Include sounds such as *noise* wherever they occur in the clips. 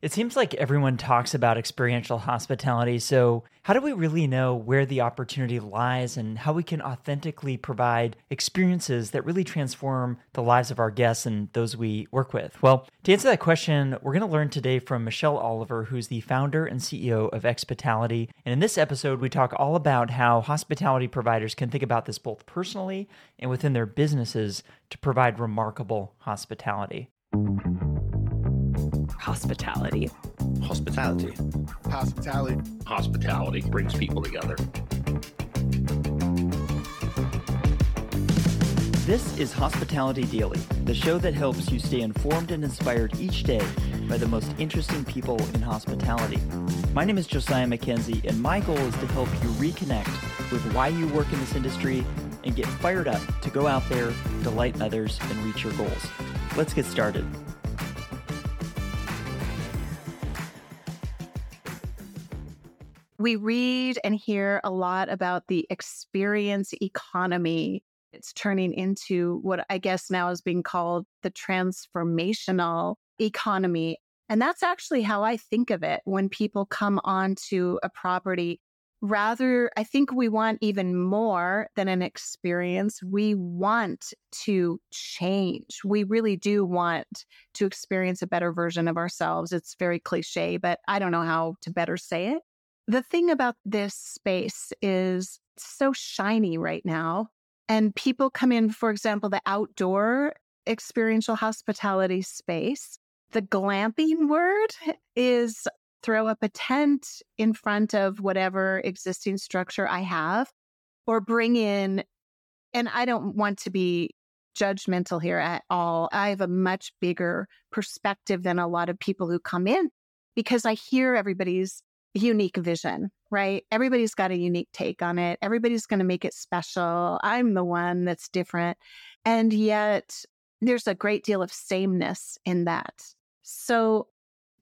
It seems like everyone talks about experiential hospitality. So, how do we really know where the opportunity lies and how we can authentically provide experiences that really transform the lives of our guests and those we work with? Well, to answer that question, we're going to learn today from Michelle Oliver, who's the founder and CEO of Expitality. And in this episode, we talk all about how hospitality providers can think about this both personally and within their businesses to provide remarkable hospitality hospitality. Hospitality. Hospitality. Hospitality brings people together. This is Hospitality Daily, the show that helps you stay informed and inspired each day by the most interesting people in hospitality. My name is Josiah Mackenzie, and my goal is to help you reconnect with why you work in this industry and get fired up to go out there, delight others, and reach your goals. Let's get started. We read and hear a lot about the experience economy. It's turning into what I guess now is being called the transformational economy. And that's actually how I think of it when people come onto a property. Rather, I think we want even more than an experience. We want to change. We really do want to experience a better version of ourselves. It's very cliche, but I don't know how to better say it. The thing about this space is so shiny right now. And people come in, for example, the outdoor experiential hospitality space. The glamping word is throw up a tent in front of whatever existing structure I have or bring in, and I don't want to be judgmental here at all. I have a much bigger perspective than a lot of people who come in because I hear everybody's unique vision, right? Everybody's got a unique take on it. Everybody's going to make it special. I'm the one that's different. And yet there's a great deal of sameness in that. So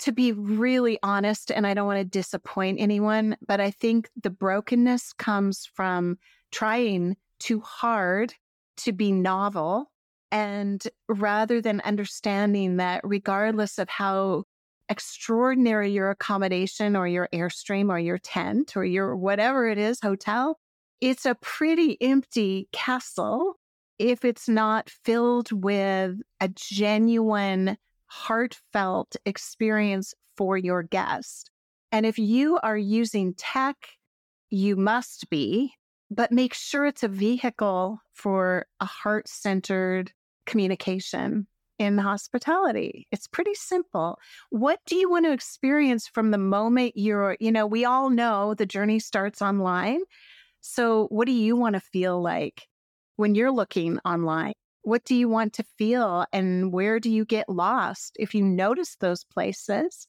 to be really honest, and I don't want to disappoint anyone, but I think the brokenness comes from trying too hard to be novel. And rather than understanding that, regardless of how extraordinary your accommodation or your airstream or your tent or your whatever it is, hotel, it's a pretty empty castle if it's not filled with a genuine, heartfelt experience for your guest. And if you are using tech, you must be, but make sure it's a vehicle for a heart centered communication in hospitality. It's pretty simple. What do you want to experience from the moment you're, you know, we all know the journey starts online. So, what do you want to feel like when you're looking online? What do you want to feel and where do you get lost? If you notice those places,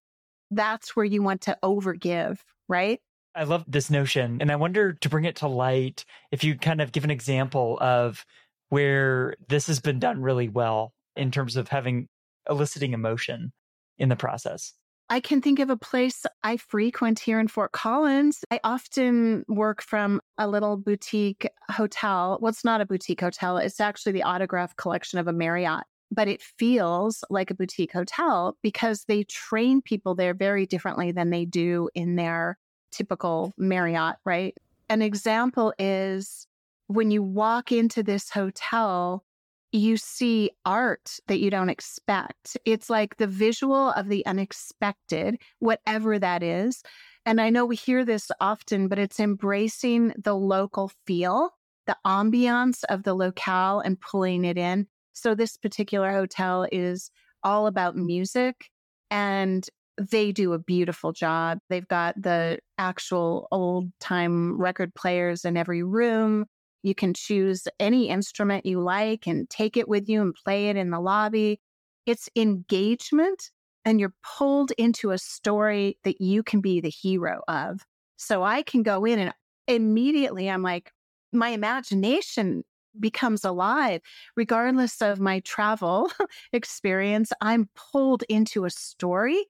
that's where you want to overgive, right? I love this notion. And I wonder to bring it to light, if you kind of give an example of where this has been done really well in terms of having eliciting emotion in the process? I can think of a place I frequent here in Fort Collins. I often work from a little boutique hotel. Well, it's not a boutique hotel. It's actually the autograph collection of a Marriott, but it feels like a boutique hotel because they train people there very differently than they do in their typical Marriott, right? An example is when you walk into this hotel, you see art that you don't expect. It's like the visual of the unexpected, whatever that is. And I know we hear this often, but it's embracing the local feel, the ambiance of the locale and pulling it in. So this particular hotel is all about music and they do a beautiful job. They've got the actual old time record players in every room. You can choose any instrument you like and take it with you and play it in the lobby. It's engagement and you're pulled into a story that you can be the hero of. So I can go in and immediately I'm like, my imagination becomes alive. Regardless of my travel *laughs* experience, I'm pulled into a story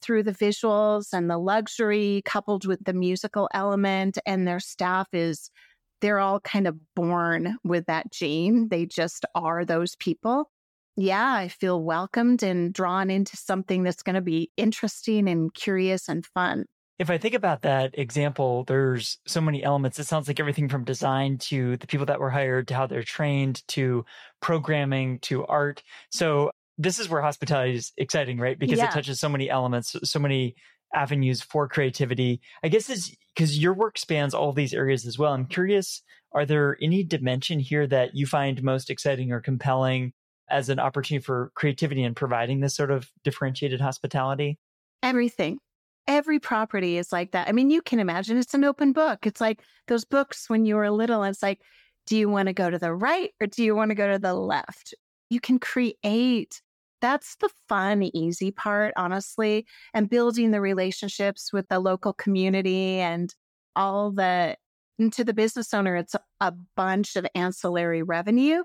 through the visuals and the luxury coupled with the musical element and their staff is they're all kind of born with that gene. They just are those people. yeah, I feel welcomed and drawn into something that's going to be interesting and curious and fun. If I think about that example, there's so many elements. It sounds like everything from design to the people that were hired to how they're trained to programming to art. So this is where hospitality is exciting, right? Because yeah. it touches so many elements, so many avenues for creativity. I guess is because your work spans all these areas as well. I'm curious, are there any dimension here that you find most exciting or compelling as an opportunity for creativity and providing this sort of differentiated hospitality? Everything. Every property is like that. I mean, you can imagine it's an open book. It's like those books when you were little. It's like, do you want to go to the right or do you want to go to the left? You can create that's the fun, easy part, honestly, and building the relationships with the local community and all the, and to the business owner, it's a bunch of ancillary revenue.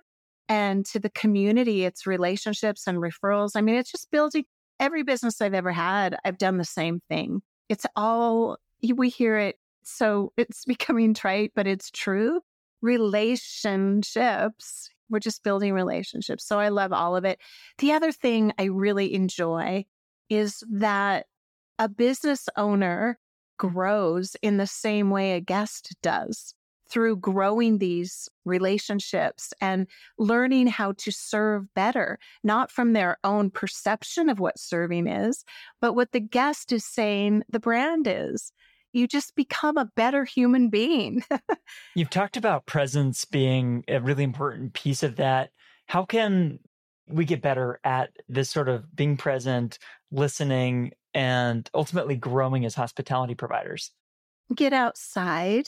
And to the community, it's relationships and referrals. I mean, it's just building every business I've ever had. I've done the same thing. It's all, we hear it. So it's *laughs* becoming trite, but it's true. Relationships we're just building relationships. So I love all of it. The other thing I really enjoy is that a business owner grows in the same way a guest does through growing these relationships and learning how to serve better, not from their own perception of what serving is, but what the guest is saying the brand is you just become a better human being. *laughs* You've talked about presence being a really important piece of that. How can we get better at this sort of being present, listening, and ultimately growing as hospitality providers? Get outside,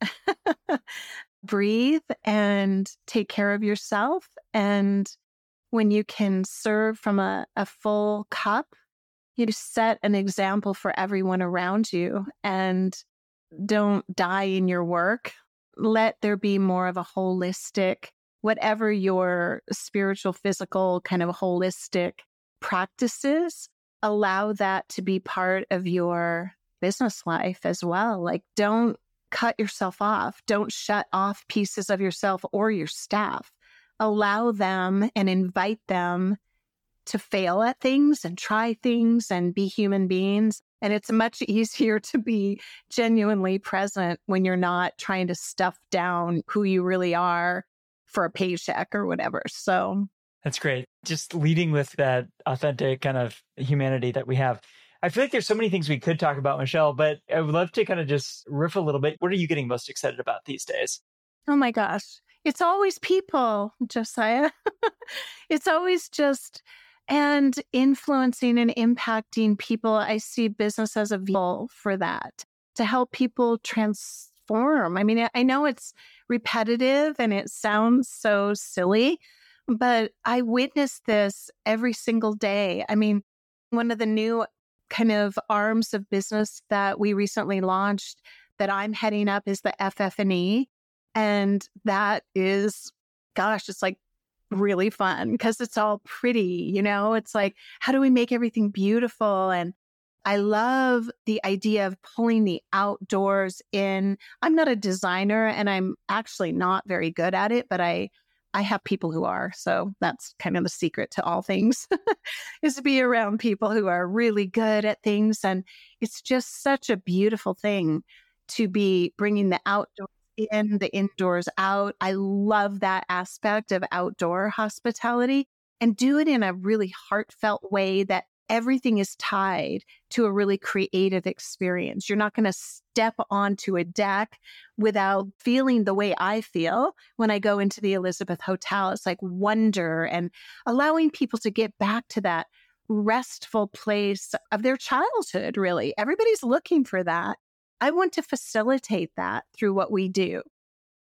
*laughs* breathe, and take care of yourself. And when you can serve from a, a full cup you set an example for everyone around you and don't die in your work. Let there be more of a holistic, whatever your spiritual, physical, kind of holistic practices, allow that to be part of your business life as well. Like, don't cut yourself off. Don't shut off pieces of yourself or your staff. Allow them and invite them to fail at things and try things and be human beings. And it's much *laughs* easier to be genuinely present when you're not trying to stuff down who you really are for a paycheck or whatever. So that's great. Just leading with that authentic kind of humanity that we have. I feel like there's so many things we could talk about, Michelle, but I would love to kind of just riff a little bit. What are you getting most excited about these days? Oh my gosh. It's always people, Josiah. *laughs* it's always just and influencing and impacting people. I see business as a vehicle for that to help people transform. I mean, I know it's repetitive and it sounds so silly, but I witness this every single day. I mean, one of the new kind of arms of business that we recently launched that I'm heading up is the FF&E. And that is, gosh, it's like really fun because it's all pretty, you know? It's like, how do we make everything beautiful? And I love the idea of pulling the outdoors in. I'm not a designer and I'm actually not very good at it, but I I have people who are. So that's kind of the secret to all things *laughs* is to be around people who are really good at things and it's just such a beautiful thing to be bringing the outdoors in, the indoors out. I love that aspect of outdoor hospitality and do it in a really heartfelt way that everything is tied to a really creative experience. You're not going to step onto a deck without feeling the way I feel when I go into the Elizabeth Hotel. It's like wonder and allowing people to get back to that restful place of their childhood, really. Everybody's looking for that. I want to facilitate that through what we do.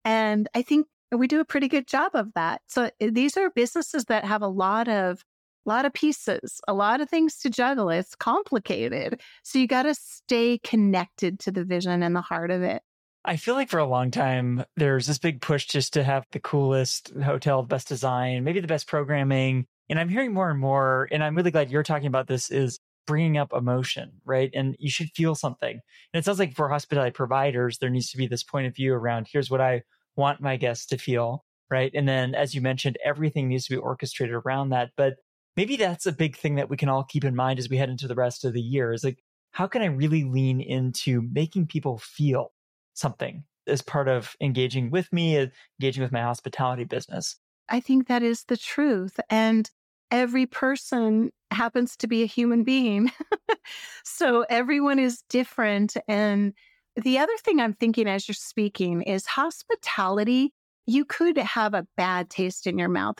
And I think we do a pretty good job of that. So eh, these are businesses that have a lot of lot of pieces, a lot of things to juggle. It's complicated. So you got to stay connected to the vision and the heart of it. I feel like for a long time, there's this big push just to have the coolest hotel, best design, maybe the best programming. And I'm hearing more and more, and I'm really glad you're talking about this, is bringing up emotion, right? And you should feel something. And it sounds like for hospitality providers, there needs to be this point of view around here's what I want my guests to feel. right? And then, as you mentioned, everything needs to be orchestrated around that. But maybe that's a big thing that we can all keep in mind as we head into the rest of the year is like, how can I really lean into making people feel something as part of engaging with me, uh, engaging with my hospitality business? I think that is the truth. And every person happens to be a human being. *laughs* so everyone is different. And the other thing I'm thinking as you're speaking is hospitality. You could have a bad taste in your mouth.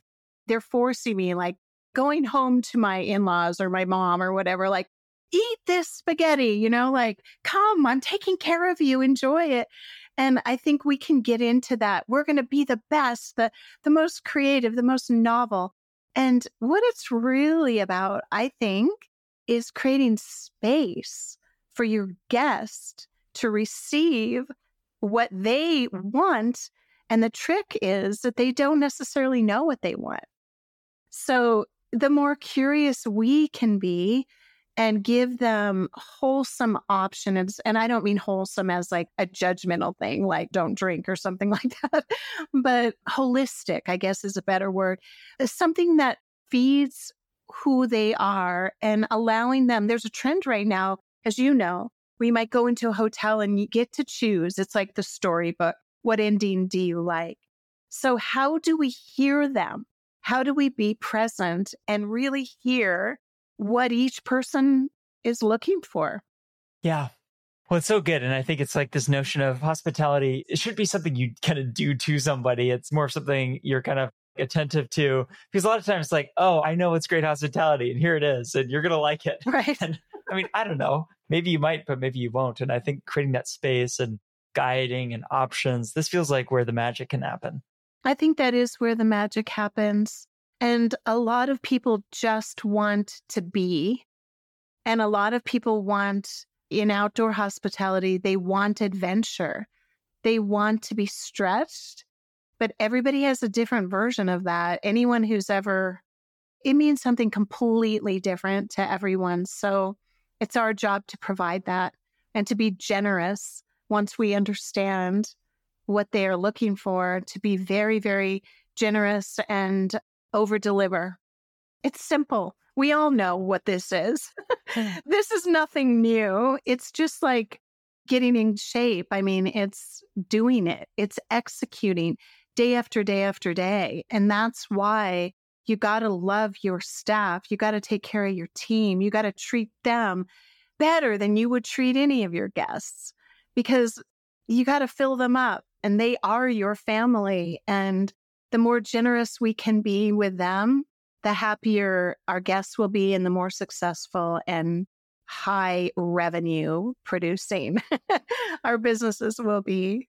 They're forcing me, like going home to my in laws or my mom or whatever, like, eat this spaghetti, you know, like, come, I'm taking care of you, enjoy it. And I think we can get into that. We're going to be the best, the, the most creative, the most novel. And what it's really about, I think, is creating space for your guest to receive what they want. And the trick is that they don't necessarily know what they want. So the more curious we can be, and give them wholesome options. And I don't mean wholesome as like a judgmental thing, like don't drink or something *laughs* like that, but holistic, I guess is a better word. Uh, something that feeds who they are and allowing them. There's a trend right now, as you know, we might go into a hotel and you get to choose. It's like the storybook. What ending do you like? So, how do we hear them? How do we be present and really hear what each person is looking for. Yeah. Well, it's so good. And I think it's like this notion of hospitality. It should be something you kind of do to somebody. It's more something you're kind of attentive to because a lot of times it's like, oh, I know it's great hospitality and here it is and you're going to like it. *laughs* Right. And I mean, I don't know. Maybe you might, but maybe you won't. And I think creating that space and guiding and options, this feels like where the magic can happen. I think that is where the magic happens. And a lot of people just want to be. And a lot of people want in outdoor hospitality, they want adventure. They want to be stretched, but everybody has a different version of that. Anyone who's ever, it means something completely different to everyone. So it's our job to provide that and to be generous once we understand what they are looking for, to be very, very generous and over deliver. It's simple. We all know what this is. Hmm. *laughs* this is nothing new. It's just like getting in shape. I mean, it's doing it, it's executing day after day after day. And that's why you got to love your staff. You got to take care of your team. You got to treat them better than you would treat any of your guests because you got to fill them up and they are your family. And the more generous we can be with them, the happier our guests will be and the more successful and high revenue producing *laughs* our businesses will be.